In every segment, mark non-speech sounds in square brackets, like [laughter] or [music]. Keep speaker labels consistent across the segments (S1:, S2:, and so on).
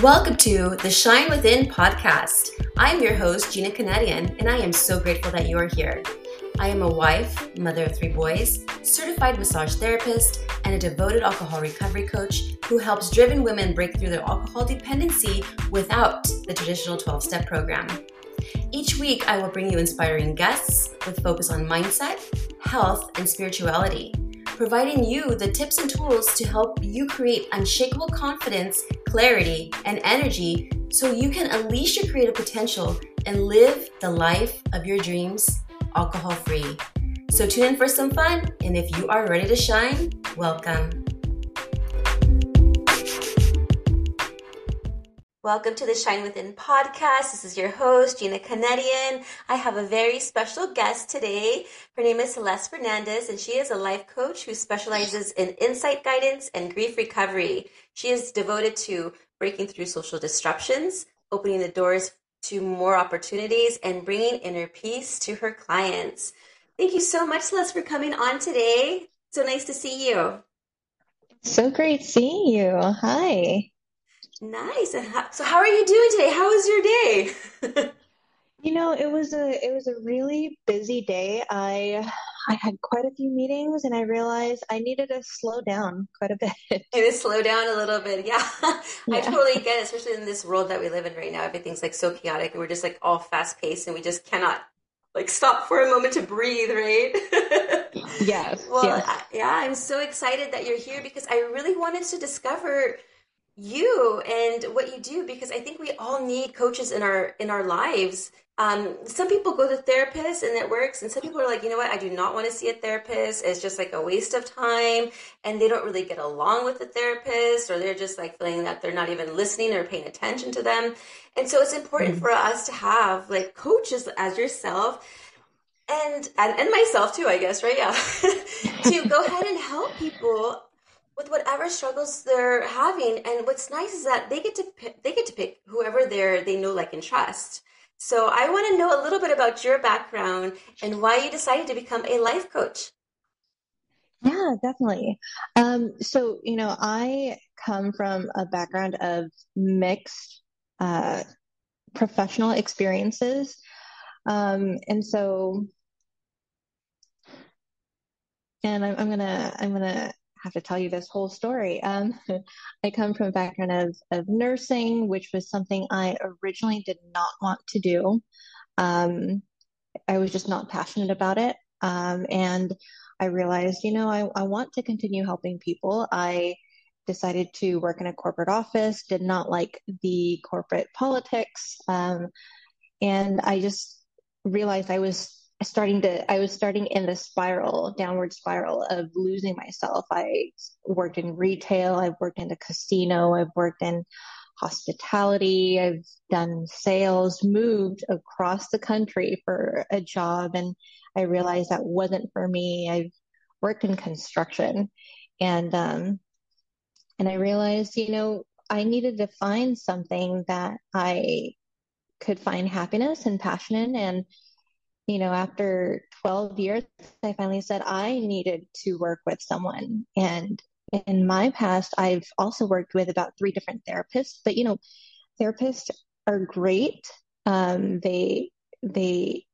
S1: Welcome to the Shine Within podcast. I'm your host, Gina Canadian, and I am so grateful that you are here. I am a wife, mother of three boys, certified massage therapist, and a devoted alcohol recovery coach who helps driven women break through their alcohol dependency without the traditional 12 step program. Each week, I will bring you inspiring guests with focus on mindset, health, and spirituality providing you the tips and tools to help you create unshakable confidence, clarity, and energy so you can unleash your creative potential and live the life of your dreams alcohol free. So tune in for some fun, and if you are ready to shine, welcome. Welcome to the Shine Within podcast. This is your host, Gina Canadian. I have a very special guest today. Her name is Celeste Fernandez, and she is a life coach who specializes in insight guidance and grief recovery. She is devoted to breaking through social disruptions, opening the doors to more opportunities, and bringing inner peace to her clients. Thank you so much, Celeste, for coming on today. So nice to see you.
S2: So great seeing you. Hi.
S1: Nice. So how are you doing today? How was your day? [laughs]
S2: You know, it was a it was a really busy day. I I had quite a few meetings and I realized I needed to slow down quite a bit.
S1: Maybe slow down a little bit. Yeah. [laughs] yeah. I totally get it, [laughs] especially in this world that we live in right now. Everything's like so chaotic and we're just like all fast paced and we just cannot like stop for a moment to breathe, right?
S2: yes.
S1: Well,
S2: yes.
S1: I, yeah, I'm so excited that you're here because I really wanted to discover you and what you do because I think we all need coaches in our in our lives. Um, some people go to therapists and it works, and some people are like, you know what, I do not want to see a therapist. It's just like a waste of time, and they don't really get along with the therapist, or they're just like feeling that they're not even listening or paying attention to them. And so it's important mm-hmm. for us to have like coaches as yourself and and, and myself too, I guess, right? Yeah, [laughs] to go ahead and help people with whatever struggles they're having. And what's nice is that they get to pick, they get to pick whoever they're they know, like, and trust. So I want to know a little bit about your background and why you decided to become a life coach.
S2: Yeah, definitely. Um, so you know, I come from a background of mixed uh, professional experiences, um, and so, and I'm, I'm gonna I'm gonna have to tell you this whole story. Um, [laughs] I come from a background of, of nursing, which was something I originally did not want to do. Um, I was just not passionate about it. Um, and I realized, you know, I, I want to continue helping people. I decided to work in a corporate office, did not like the corporate politics. Um, and I just realized I was starting to i was starting in the spiral downward spiral of losing myself. I worked in retail i've worked in a casino i've worked in hospitality i've done sales moved across the country for a job and i realized that wasn't for me. I've worked in construction and um and i realized you know i needed to find something that i could find happiness and passion in and you know, after 12 years, I finally said I needed to work with someone. And in my past, I've also worked with about three different therapists, but you know, therapists are great. Um, they, they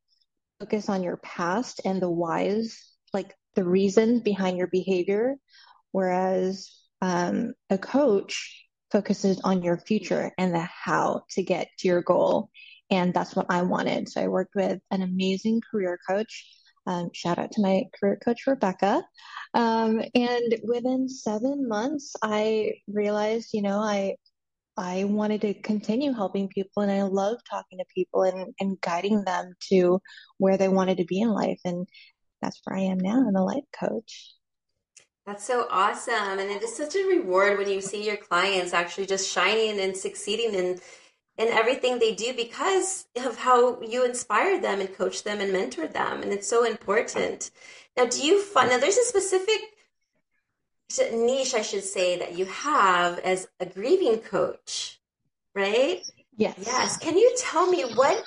S2: focus on your past and the whys, like the reason behind your behavior. Whereas, um, a coach focuses on your future and the how to get to your goal. And that's what I wanted. So I worked with an amazing career coach. Um, shout out to my career coach, Rebecca. Um, and within seven months, I realized, you know, I, I wanted to continue helping people and I love talking to people and, and guiding them to where they wanted to be in life. And that's where I am now. I'm a life coach.
S1: That's so awesome. And it is such a reward when you see your clients actually just shining and succeeding in in everything they do because of how you inspired them and coached them and mentored them. And it's so important. Now, do you find, now there's a specific niche, I should say, that you have as a grieving coach, right?
S2: Yes.
S1: Yes. Can you tell me what,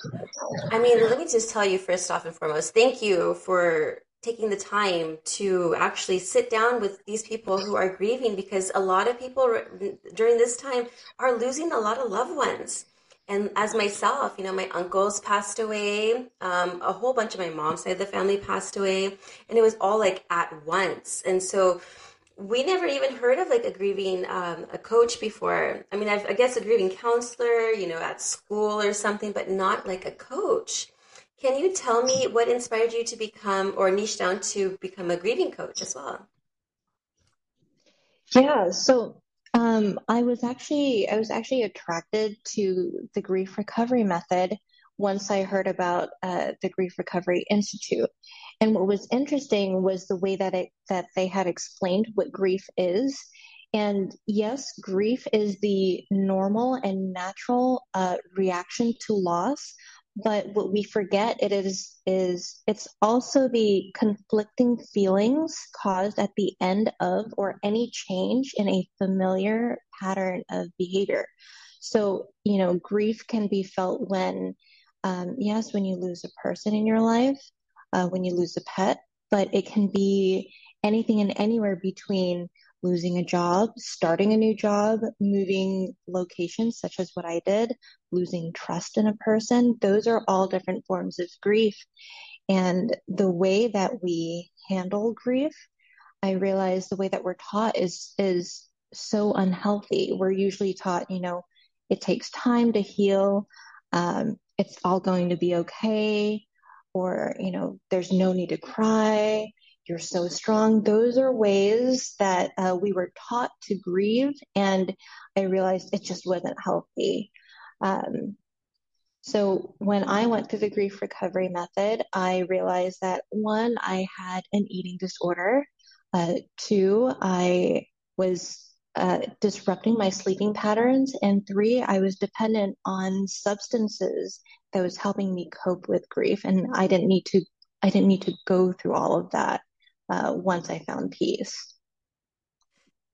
S1: I mean, let me just tell you first off and foremost, thank you for taking the time to actually sit down with these people who are grieving because a lot of people during this time are losing a lot of loved ones. And as myself, you know, my uncles passed away, um, a whole bunch of my mom's side of the family passed away, and it was all like at once. And so we never even heard of like a grieving um, a coach before. I mean, I've, I guess a grieving counselor, you know, at school or something, but not like a coach. Can you tell me what inspired you to become or niche down to become a grieving coach as well?
S2: Yeah, so um, I was actually I was actually attracted to the grief recovery method once I heard about uh, the Grief Recovery Institute. And what was interesting was the way that it that they had explained what grief is. And yes, grief is the normal and natural uh, reaction to loss, but what we forget it is is it's also the conflicting feelings caused at the end of or any change in a familiar pattern of behavior. So you know grief can be felt when um, yes when you lose a person in your life uh, when you lose a pet but it can be anything and anywhere between losing a job, starting a new job, moving locations, such as what I did, losing trust in a person. Those are all different forms of grief. And the way that we handle grief, I realize the way that we're taught is, is so unhealthy. We're usually taught, you know, it takes time to heal. Um, it's all going to be okay. Or, you know, there's no need to cry you're so strong. Those are ways that uh, we were taught to grieve, and I realized it just wasn't healthy. Um, so when I went through the grief recovery method, I realized that one, I had an eating disorder. Uh, two, I was uh, disrupting my sleeping patterns. And three, I was dependent on substances that was helping me cope with grief. And I didn't need to, I didn't need to go through all of that uh, once I found peace.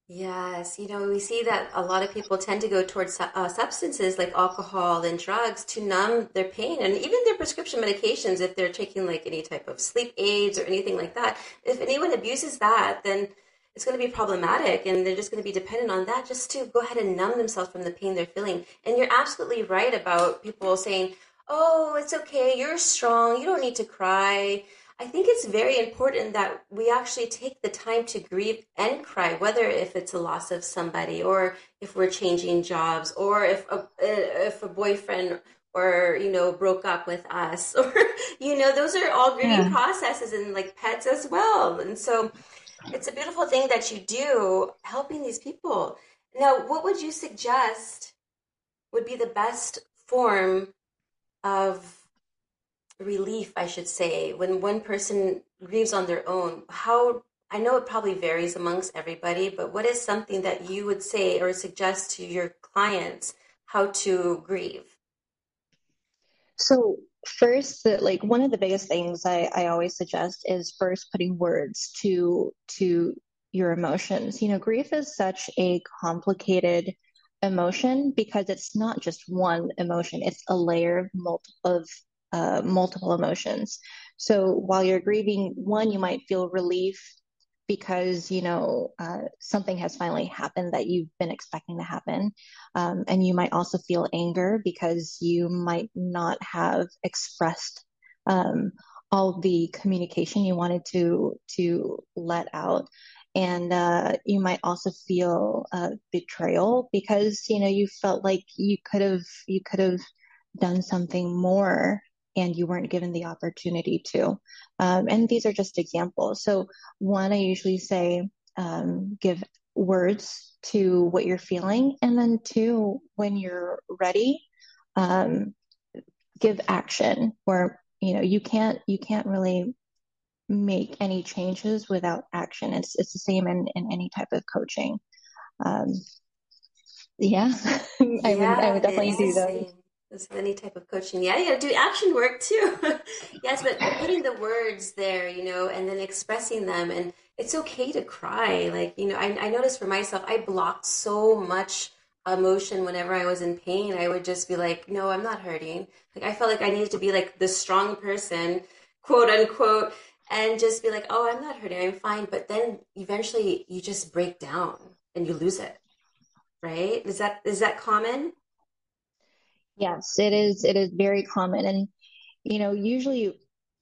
S1: Yes, you know, we see that a lot of people tend to go towards uh, substances like alcohol and drugs to numb their pain and even their prescription medications if they're taking like any type of sleep aids or anything like that. If anyone abuses that, then it's going to be problematic and they're just going to be dependent on that just to go ahead and numb themselves from the pain they're feeling. And you're absolutely right about people saying, oh, it's okay, you're strong, you don't need to cry. I think it's very important that we actually take the time to grieve and cry, whether if it's a loss of somebody or if we're changing jobs or if a, if a boyfriend or you know broke up with us [laughs] or you know those are all grieving yeah. processes and like pets as well and so it's a beautiful thing that you do helping these people now what would you suggest would be the best form of relief, I should say, when one person grieves on their own, how I know it probably varies amongst everybody, but what is something that you would say or suggest to your clients how to grieve?
S2: So first like one of the biggest things I, I always suggest is first putting words to to your emotions. You know, grief is such a complicated emotion because it's not just one emotion, it's a layer of multiple of uh, multiple emotions. So while you're grieving one, you might feel relief because you know uh, something has finally happened that you've been expecting to happen, um, and you might also feel anger because you might not have expressed um, all the communication you wanted to to let out. And uh, you might also feel uh, betrayal because you know you felt like you could have you could have done something more and you weren't given the opportunity to. Um, and these are just examples. So, one, I usually say, um, give words to what you're feeling. And then, two, when you're ready, um, give action where, you know, you can't, you can't really make any changes without action. It's, it's the same in, in any type of coaching. Um, yeah, [laughs] I would, I would definitely do that
S1: with any type of coaching. Yeah, you got to do action work too. [laughs] yes, but putting the words there, you know, and then expressing them. And it's okay to cry. Like, you know, I, I noticed for myself, I blocked so much emotion whenever I was in pain. I would just be like, no, I'm not hurting. Like, I felt like I needed to be like the strong person, quote unquote, and just be like, oh, I'm not hurting, I'm fine. But then eventually you just break down and you lose it. Right? Is that is that common?
S2: Yes, it is. It is very common. And, you know, usually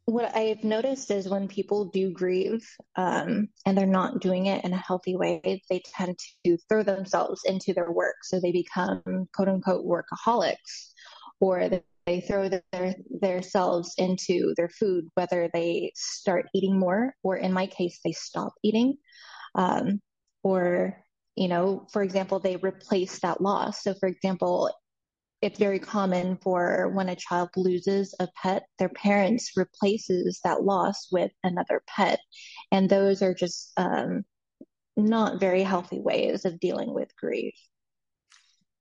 S2: what I've noticed is when people do grieve um, and they're not doing it in a healthy way, they tend to throw themselves into their work. So they become quote unquote workaholics or they throw their their selves into their food, whether they start eating more or in my case, they stop eating. Um, or, you know, for example, they replace that loss. So for example, it's very common for when a child loses a pet, their parents replaces that loss with another pet. And those are just um, not very healthy ways of dealing with grief.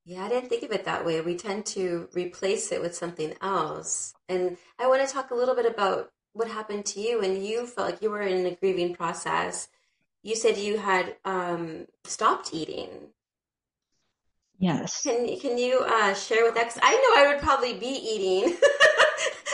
S1: Yeah, I didn't think of it that way. We tend to replace it with something else. And I want to talk a little bit about what happened to you and you felt like you were in a grieving process. You said you had um, stopped eating
S2: Yes.
S1: Can can you uh, share with us? I know I would probably be eating. [laughs]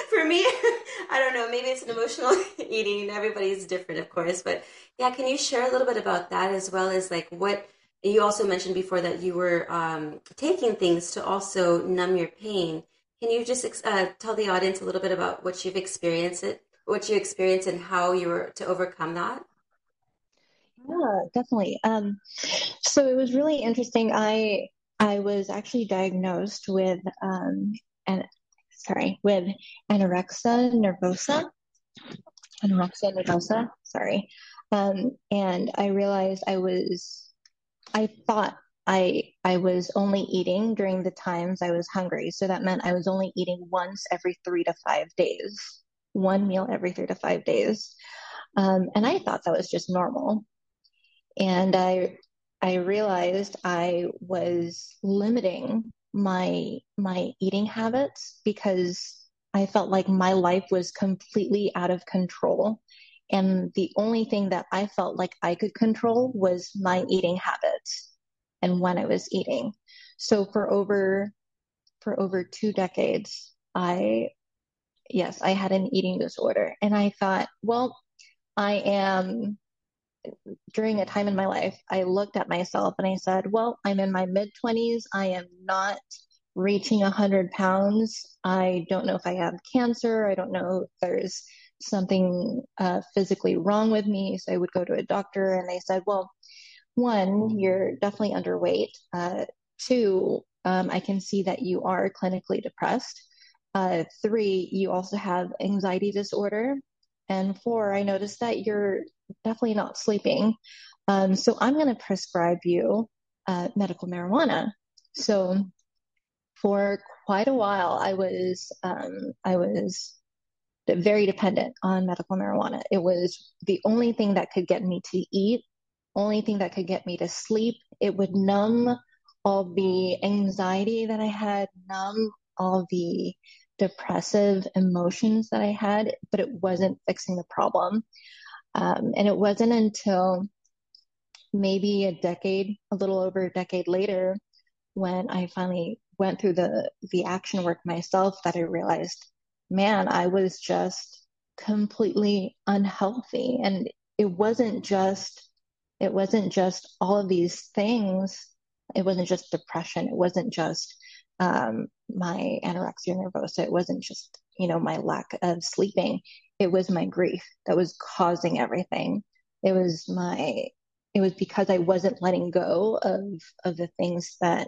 S1: For me, [laughs] I don't know. Maybe it's an emotional [laughs] eating. Everybody's different, of course, but yeah. Can you share a little bit about that as well as like what you also mentioned before that you were um, taking things to also numb your pain. Can you just uh, tell the audience a little bit about what you've experienced it, what you experienced, and how you were to overcome that?
S2: Yeah, definitely. Um, so it was really interesting. I I was actually diagnosed with um, an sorry with anorexia nervosa, anorexia nervosa. Sorry, um, and I realized I was. I thought I I was only eating during the times I was hungry, so that meant I was only eating once every three to five days, one meal every three to five days, um, and I thought that was just normal. And I I realized I was limiting my my eating habits because I felt like my life was completely out of control. And the only thing that I felt like I could control was my eating habits and when I was eating. So for over for over two decades, I yes, I had an eating disorder. And I thought, well, I am during a time in my life, I looked at myself and I said, well, I'm in my mid 20s. I am not reaching 100 pounds. I don't know if I have cancer. I don't know if there's something uh, physically wrong with me. So I would go to a doctor and they said, well, one, you're definitely underweight. Uh, two, um, I can see that you are clinically depressed. Uh, three, you also have anxiety disorder. And four, I noticed that you're definitely not sleeping. Um, so I'm going to prescribe you uh, medical marijuana. So for quite a while, I was um, I was very dependent on medical marijuana. It was the only thing that could get me to eat, only thing that could get me to sleep. It would numb all the anxiety that I had, numb all the depressive emotions that I had, but it wasn't fixing the problem. Um, and it wasn't until maybe a decade, a little over a decade later, when I finally went through the the action work myself that I realized, man, I was just completely unhealthy, and it wasn't just it wasn't just all of these things. It wasn't just depression. It wasn't just um, my anorexia nervosa. It wasn't just you know my lack of sleeping it was my grief that was causing everything. It was my, it was because I wasn't letting go of, of the things that,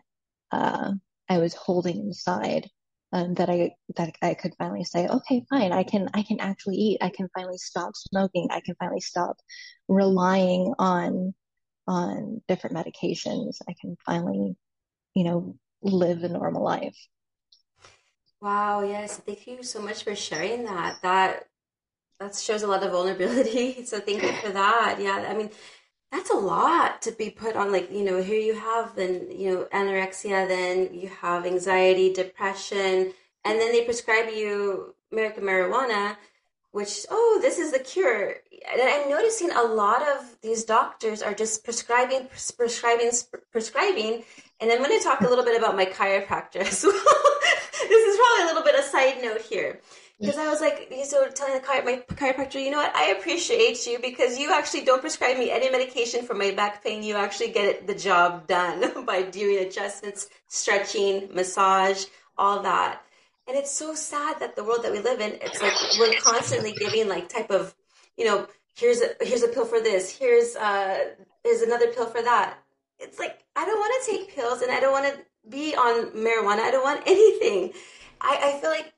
S2: uh, I was holding inside. Um, that I that I could finally say, okay, fine, I can I can actually eat. I can finally stop smoking. I can finally stop relying on on different medications. I can finally, you know, live a normal life.
S1: Wow, yes. Thank you so much for sharing that. That that shows a lot of vulnerability. [laughs] So thank you for that. Yeah, I mean, that's a lot to be put on. Like, you know, here you have then, you know, anorexia, then you have anxiety, depression, and then they prescribe you American marijuana, which, oh, this is the cure. And I'm noticing a lot of these doctors are just prescribing, prescribing, prescribing. And I'm going to talk a little bit about my chiropractor as [laughs] well. this is probably a little bit of side note here because I was like, so telling the my chiropractor, you know what? I appreciate you because you actually don't prescribe me any medication for my back pain. You actually get the job done [laughs] by doing adjustments, stretching, massage, all that. And it's so sad that the world that we live in, it's like we're constantly giving like type of, you know, here's a here's a pill for this, here's uh here's another pill for that. It's like I don't want to take pills and I don't want to be on marijuana. I don't want anything. I, I feel like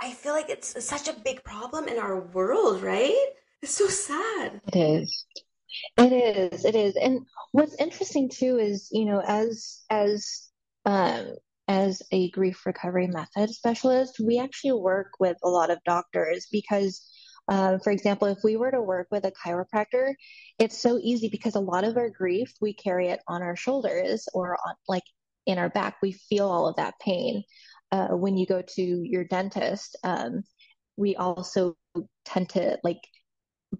S1: I feel like it's such a big problem in our world, right? It's so sad.
S2: It is. It is. It is. And what's interesting too is, you know, as as um as a grief recovery method specialist, we actually work with a lot of doctors because uh, for example, if we were to work with a chiropractor, it's so easy because a lot of our grief, we carry it on our shoulders or on, like in our back. We feel all of that pain uh, when you go to your dentist, um, we also tend to like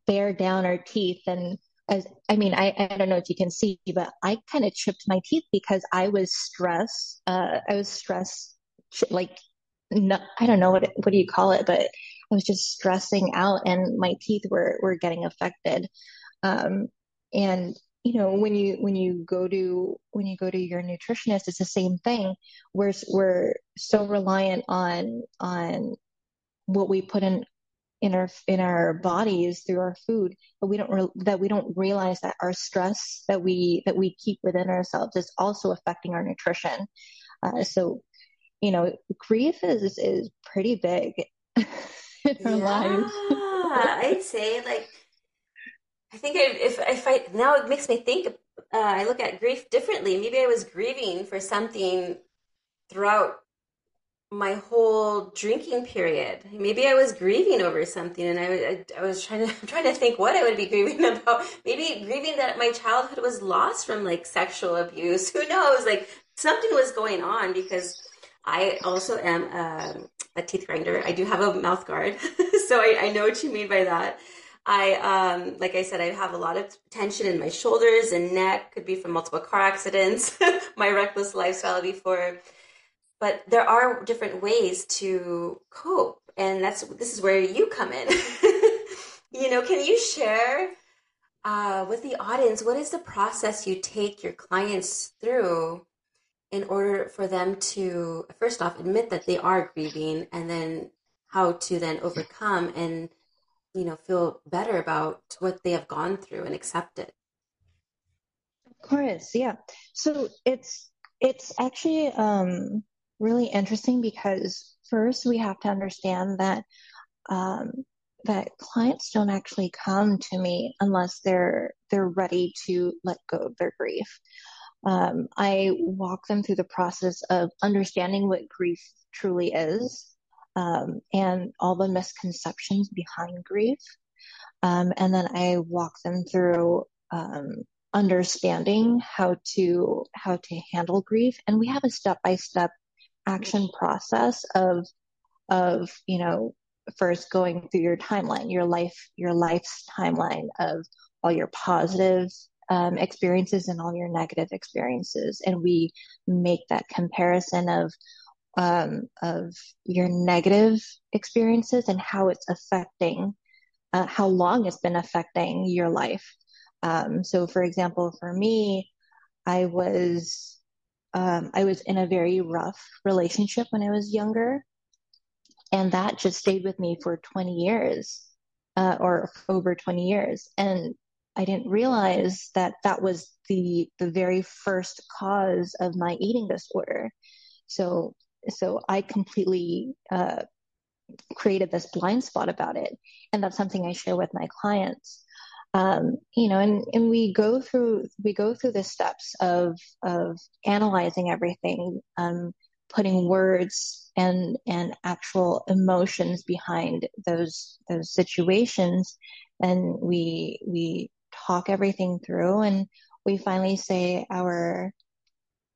S2: bear down our teeth and as I mean, I, I don't know if you can see, but I kind of chipped my teeth because I was stressed. Uh, I was stressed, like, no, I don't know what what do you call it, but I was just stressing out, and my teeth were were getting affected. Um, and you know when you when you go to when you go to your nutritionist it's the same thing. We're we're so reliant on on what we put in in our in our bodies through our food but we don't re- that we don't realize that our stress that we that we keep within ourselves is also affecting our nutrition. Uh, so you know grief is is pretty big [laughs] in our
S1: yeah,
S2: lives
S1: i'd say like I think I, if if I now it makes me think. Uh, I look at grief differently. Maybe I was grieving for something throughout my whole drinking period. Maybe I was grieving over something, and I, I, I was trying to [laughs] trying to think what I would be grieving [laughs] about. Maybe grieving that my childhood was lost from like sexual abuse. [laughs] Who knows? Like something was going on because I also am a, um, a teeth grinder. I do have a mouth guard, so I, I know what you mean by that. I, um, like I said, I have a lot of tension in my shoulders and neck. Could be from multiple car accidents, [laughs] my reckless lifestyle before. But there are different ways to cope, and that's this is where you come in. [laughs] you know, can you share uh, with the audience what is the process you take your clients through in order for them to first off admit that they are grieving, and then how to then overcome and you know feel better about what they have gone through and accept it
S2: of course yeah. So it's it's actually um really interesting because first we have to understand that um that clients don't actually come to me unless they're they're ready to let go of their grief. Um, I walk them through the process of understanding what grief truly is, um, and all the misconceptions behind grief. Um, and then I walk them through um, understanding how to how to handle grief. And we have a step by step action process of of you know first going through your timeline, your life your life's timeline of all your positive um, experiences and all your negative experiences, and we make that comparison of um, of your negative experiences and how it's affecting, uh, how long it's been affecting your life. Um, so, for example, for me, I was um, I was in a very rough relationship when I was younger, and that just stayed with me for 20 years, uh, or over 20 years, and I didn't realize that that was the the very first cause of my eating disorder. So so I completely uh, created this blind spot about it, and that's something I share with my clients. Um, you know, and and we go through we go through the steps of of analyzing everything, um, putting words and and actual emotions behind those those situations, and we we talk everything through, and we finally say our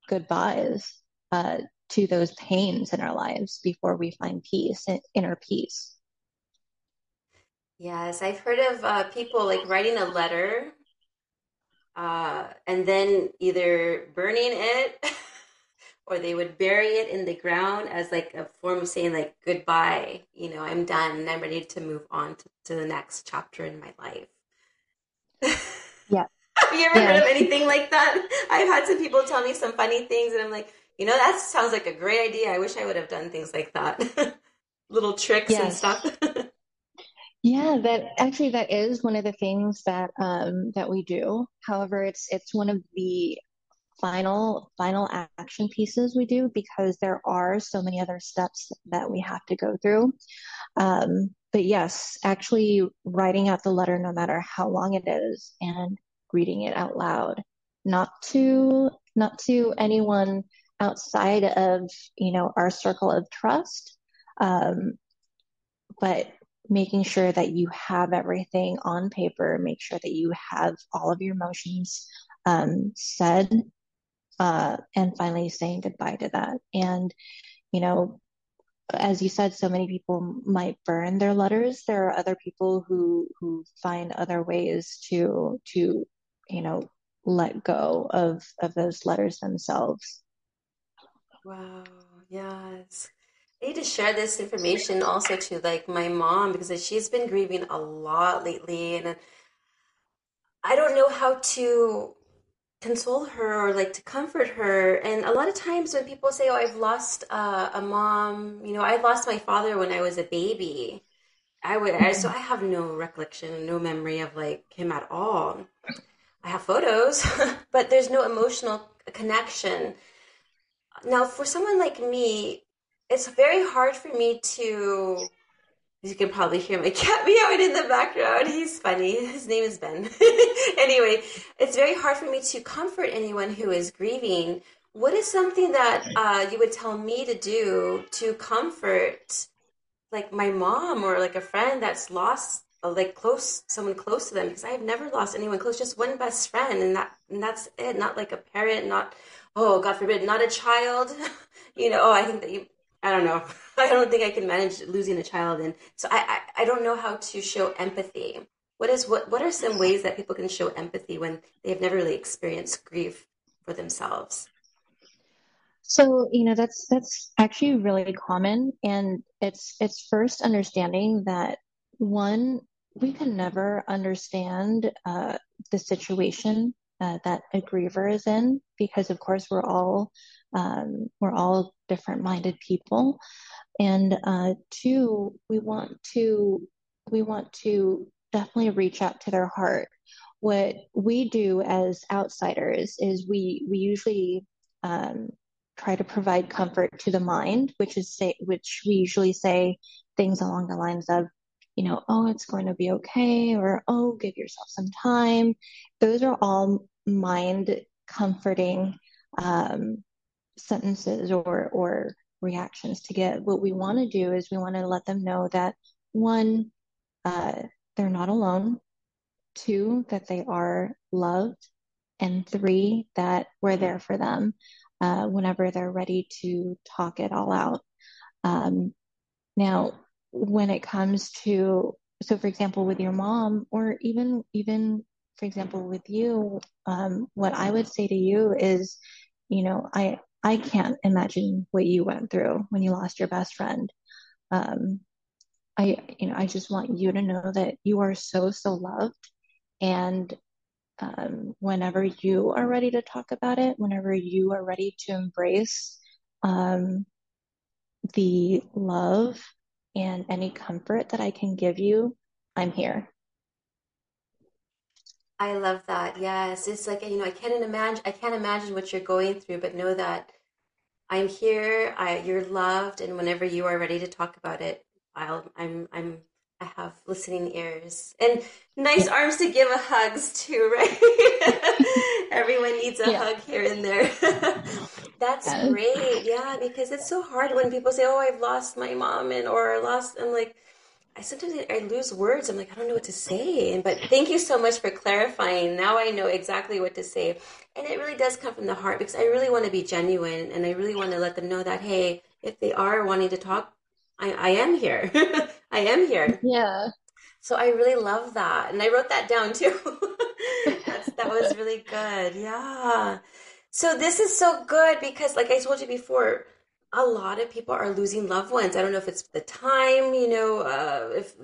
S2: goodbyes. Uh, to those pains in our lives before we find peace, inner peace.
S1: Yes, I've heard of uh, people like writing a letter uh, and then either burning it [laughs] or they would bury it in the ground as like a form of saying like goodbye you know i'm done and i'm ready to move on to, to the next chapter in my life
S2: yeah [laughs]
S1: have you ever yeah. heard of anything like that i've had some people tell me some funny things and i'm like you know that sounds like a great idea. I wish i would have done things like that. [laughs] Little tricks yes. and stuff. [laughs]
S2: Yeah that actually that is one of the things that um that we do. However it's it's one of the final final action pieces we do because there are so many other steps that we have to go through. Um, but yes actually writing out the letter no matter how long it is and reading it out loud. Not to not to anyone outside of you know our circle of trust um, but making sure that you have everything on paper make sure that you have all of your emotions um, said uh, and finally saying goodbye to that. And, you know, as you said, so many people might burn their letters. There are other people who who find other ways to to you know let go of of those letters themselves.
S1: Wow. Yes. I need to share this information also to like my mom because she's been grieving a lot lately and I don't know how to console her or like to comfort her. And a lot of times when people say, "Oh, I've lost uh, a mom," you know, I lost my father when I was a baby. I would, I, so I have no recollection, no memory of like him at all. I have photos, [laughs] but there's no emotional connection. Now, for someone like me, it's very hard for me to you can probably hear my [laughs] cat meowing in the background. He's funny. His name is Ben. [laughs] anyway, it's very hard for me to comfort anyone who is grieving. What is something that uh, you would tell me to do to comfort, like my mom or like a friend that's lost, like close someone close to them? Because I have never lost anyone close, just one best friend, and that and that's it. Not like a parent, not oh God forbid, not a child. [laughs] you know, oh I think that you I don't know. [laughs] I don't think I can manage losing a child, and so I, I, I don't know how to show empathy. What is what what are some ways that people can show empathy when they have never really experienced grief for themselves?
S2: So you know that's that's actually really common, and it's it's first understanding that one we can never understand uh, the situation uh, that a griever is in because of course we're all um, we're all different minded people. And uh, two we want to we want to definitely reach out to their heart. What we do as outsiders is we we usually um, try to provide comfort to the mind which is say which we usually say things along the lines of you know oh it's going to be okay or oh give yourself some time. Those are all mind comforting um, sentences or or reactions to get. What we want to do is we want to let them know that one, uh, they're not alone. Two, that they are loved, and three, that we're there for them uh, whenever they're ready to talk it all out. Um, now, when it comes to so, for example, with your mom, or even even for example with you, um, what I would say to you is, you know, I I can't imagine what you went through when you lost your best friend. Um, I, you know, I just want you to know that you are so, so loved. And um, whenever you are ready to talk about it, whenever you are ready to embrace um, the love and any comfort that I can give you, I'm here.
S1: I love that. Yes, it's like you know, I can't imagine. I can't imagine what you're going through, but know that I'm here. I, you're loved, and whenever you are ready to talk about it, I'll. I'm. I'm. I have listening ears and nice arms to give a hugs too, [laughs] right? Everyone needs a yeah. hug here and there. [laughs] That's great. Yeah, because it's so hard when people say, "Oh, I've lost my mom," and or lost. I'm like, I sometimes I lose words. I'm like, I don't know what to say. But thank you so much for clarifying. Now I know exactly what to say. And it really does come from the heart because I really want to be genuine and I really want to let them know that, hey, if they are wanting to talk, I, I am here. [laughs] I am here.
S2: Yeah.
S1: So I really love that. And I wrote that down too. [laughs] that was really good. Yeah. So this is so good because, like I told you before, a lot of people are losing loved ones. I don't know if it's the time, you know, uh, if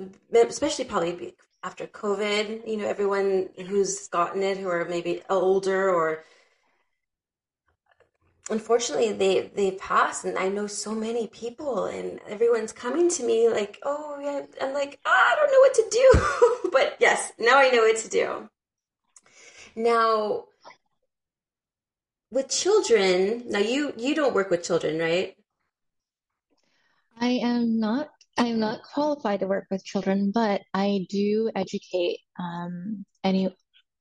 S1: especially probably after COVID, you know, everyone who's gotten it who are maybe older or unfortunately they they passed and i know so many people and everyone's coming to me like oh yeah i'm like oh, i don't know what to do. [laughs] But yes now i know what to do. Now with children now you you don't work with children right
S2: I am not I am not qualified to work with children, but I do educate um, any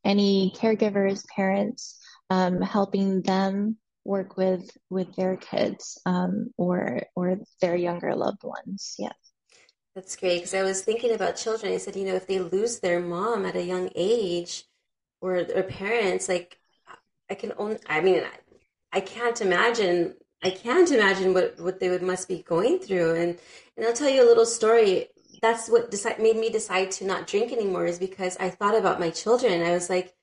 S2: any caregivers, parents, um, helping them work with with their kids um, or or their younger loved ones. Yeah.
S1: That's great because I was thinking about children. I said, you know, if they lose their mom at a young age or their parents, like I can only, I mean, I, I can't imagine, I can't imagine what, what they would must be going through. And, and I'll tell you a little story. That's what decide, made me decide to not drink anymore is because I thought about my children. I was like,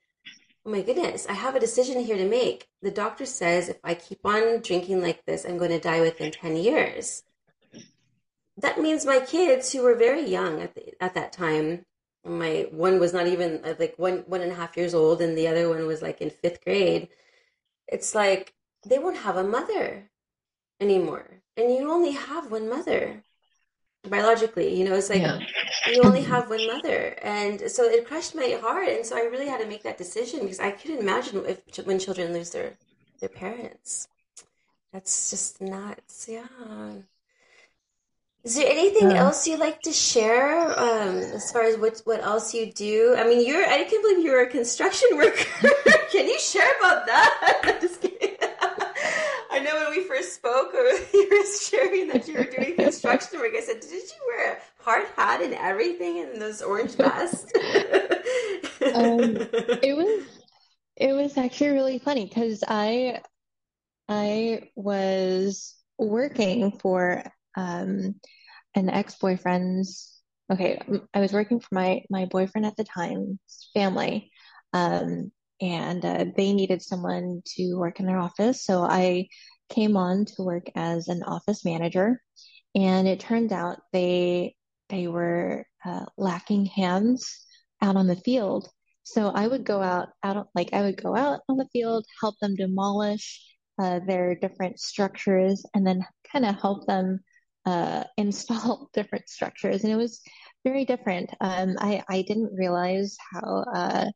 S1: oh my goodness, I have a decision here to make. The doctor says if I keep on drinking like this, I'm going to die within 10 years. That means my kids, who were very young at, the, at that time, my one was not even like one one and a half years old, and the other one was like in fifth grade. It's like they won't have a mother anymore, and you only have one mother biologically you know it's like yeah. you only have one mother and so it crushed my heart and so i really had to make that decision because i couldn't imagine if when children lose their their parents that's just nuts yeah is there anything uh, else you'd like to share um, as far as what what else you do? I mean, you're I can't believe you're a construction [laughs] worker. Can you share about that? [laughs] We first spoke, [laughs] you were sharing that you were doing construction work. I said, "Did you wear a hard hat and everything and those orange vests?" [laughs]
S2: um, it was it was actually really funny because I I was working for um, an ex-boyfriend's. Okay, I was working for my my boyfriend at the time's family, um, and uh, they needed someone to work in their office. So I came on to work as an office manager, and it turned out they they were uh, lacking hands out on the field. So I would go out out like I would go out on the field, help them demolish uh, their different structures, and then kind of help them uh, [laughs] install different structures. And it was very different. Um, I I didn't realize how uh,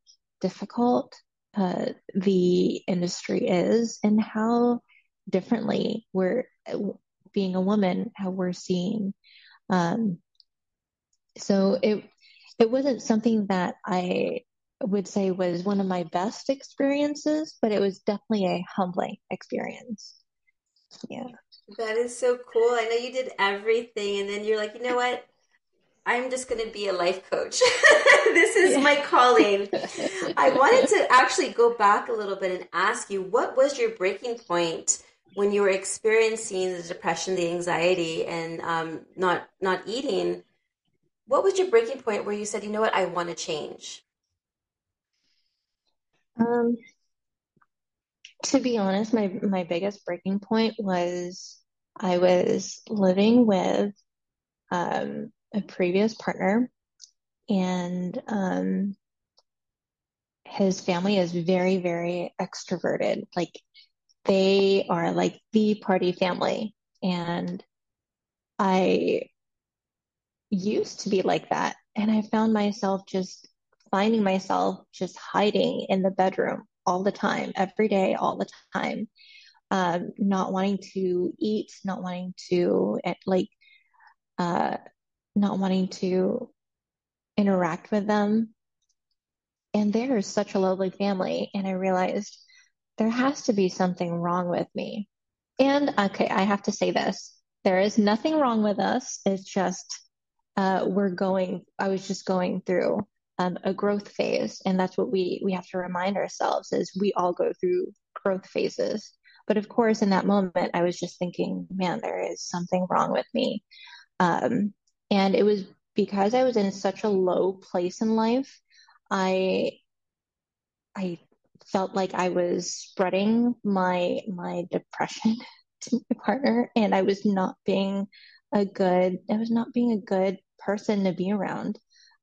S2: difficult uh, the industry is and how differently we're being a woman, how we're seen. Um, so it it wasn't something that I would say was one of my best experiences, but it was definitely a humbling experience. Yeah.
S1: That is so cool. I know you did everything, and then you're like, you know what? I'm just going to be a life coach. [laughs] this is my calling. [laughs] I wanted to actually go back a little bit and ask you what was your breaking point when you were experiencing the depression, the anxiety, and um, not not eating? What was your breaking point where you said, you know what, I want to change?
S2: Um, to be honest, my my biggest breaking point was I was living with um, a previous partner, and um, his family is very, very extroverted. Like they are like the party family. And I used to be like that. And I found myself just finding myself just hiding in the bedroom all the time, every day, all the time, um, not wanting to eat, not wanting to like uh, not wanting to interact with them. And they're such a lovely family. And I realized there has to be something wrong with me. And okay, I have to say this there is nothing wrong with us. It's just uh, we're going, I was just going through um, a growth phase. And that's what we, we have to remind ourselves is we all go through growth phases. But of course, in that moment, I was just thinking, man, there is something wrong with me. Um, and it was because I was in such a low place in life, I I felt like I was spreading my my depression [laughs] to my partner and I was not being a good I was not being a good person to be around.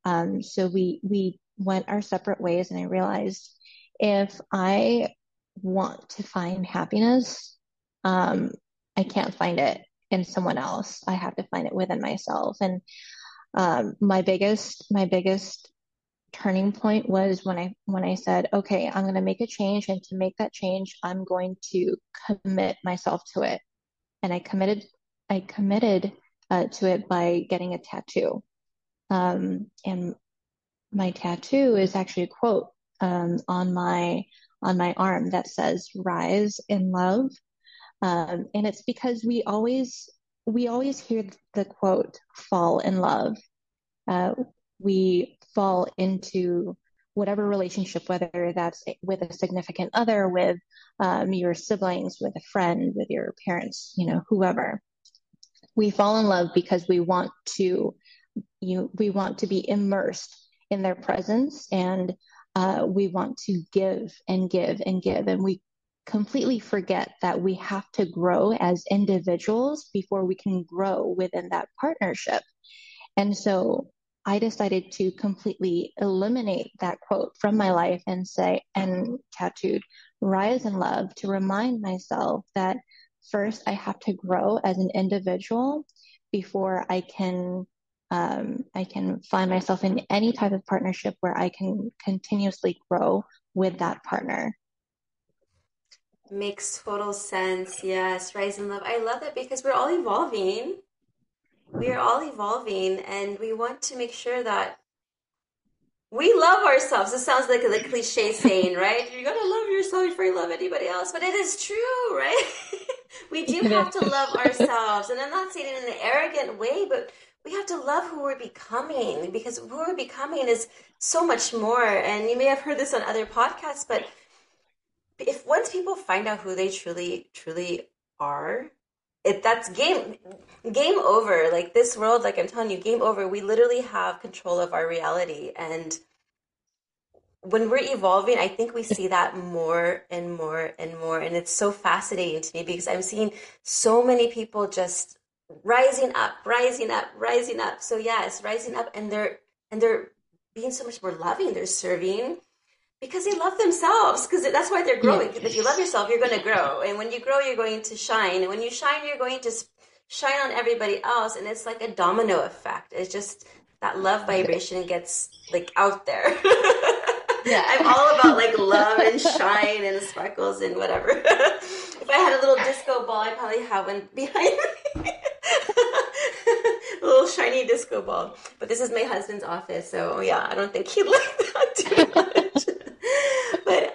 S2: Um, so we we went our separate ways and I realized if I want to find happiness, um, I can't find it in someone else. I have to find it within myself. And um, my biggest my biggest turning point was when I when I said, okay, I'm going to make a change, and to make that change, I'm going to commit myself to it. And I committed I committed uh, to it by getting a tattoo. Um, and my tattoo is actually a quote um, on my on my arm that says "Rise in love," um, and it's because we always we always hear the quote "Fall in love." Uh, we fall into whatever relationship, whether that's with a significant other, with um, your siblings, with a friend, with your parents, you know, whoever. We fall in love because we want to, you, we want to be immersed in their presence and uh, we want to give and give and give. And we completely forget that we have to grow as individuals before we can grow within that partnership. And so I decided to completely eliminate that quote from my life and say, and tattooed, rise in love to remind myself that first I have to grow as an individual before I can um, I can find myself in any type of partnership where I can continuously grow with that partner.
S1: Makes total sense. Yes, rise in love. I love that because we're all evolving we are all evolving and we want to make sure that we love ourselves. It sounds like a cliche saying, right? You gotta love yourself before you love anybody else, but it is true, right? [laughs] we do have to love ourselves, and I'm not saying it in an arrogant way, but we have to love who we're becoming because who we're becoming is so much more. And you may have heard this on other podcasts, but if once people find out who they truly, truly are, that's game game over. Like this world like i'm telling you game over. We literally have control of our reality. And when we're evolving i think we see that more and more and more. And it's so fascinating to me because i'm seeing so many people just rising up rising up rising up. So yes rising up. And they're and they're being so much more loving. They're serving because they love themselves because that's why they're growing. Yeah. if you love yourself you're going to grow. And when you grow you're going to shine. And when you shine you're going to shine on everybody else. And it's like a domino effect. It's just that love vibration gets like out there. [laughs] Yeah. I'm all about like love and shine and sparkles and whatever. [laughs] If i had a little disco ball i'd probably have one behind me. [laughs] A little shiny disco ball. But this is my husband's office so oh, yeah i don't think he'd like that too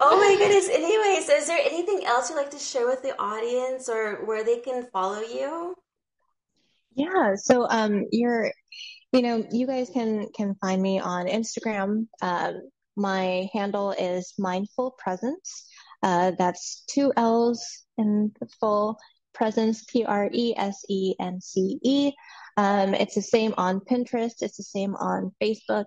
S1: oh my goodness. Anyways, is there anything else you'd like to share with the audience or where they can follow you?
S2: Yeah. So um you're you know, you guys can can find me on Instagram. Um my handle is mindful presence. Uh, that's two L's in the full presence, P R E S E N C E. Um, it's the same on Pinterest. It's the same on Facebook.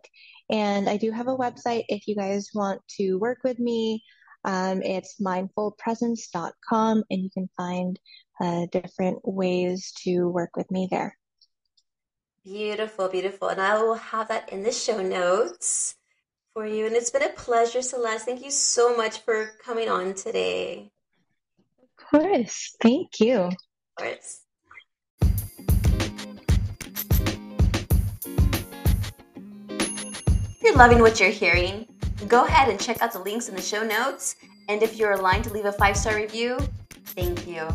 S2: And I do have a website if you guys want to work with me. Um, it's mindfullpresence.com, and you can find uh, different ways to work with me there.
S1: Beautiful, beautiful. And I will have that in the show notes for you. And it's been a pleasure, Celeste. Thank you so much for coming on today.
S2: Of course. Thank you. Of
S1: course. You're loving what you're hearing, go ahead and check out the links in the show notes. And if you're aligned to leave a five star review, thank you.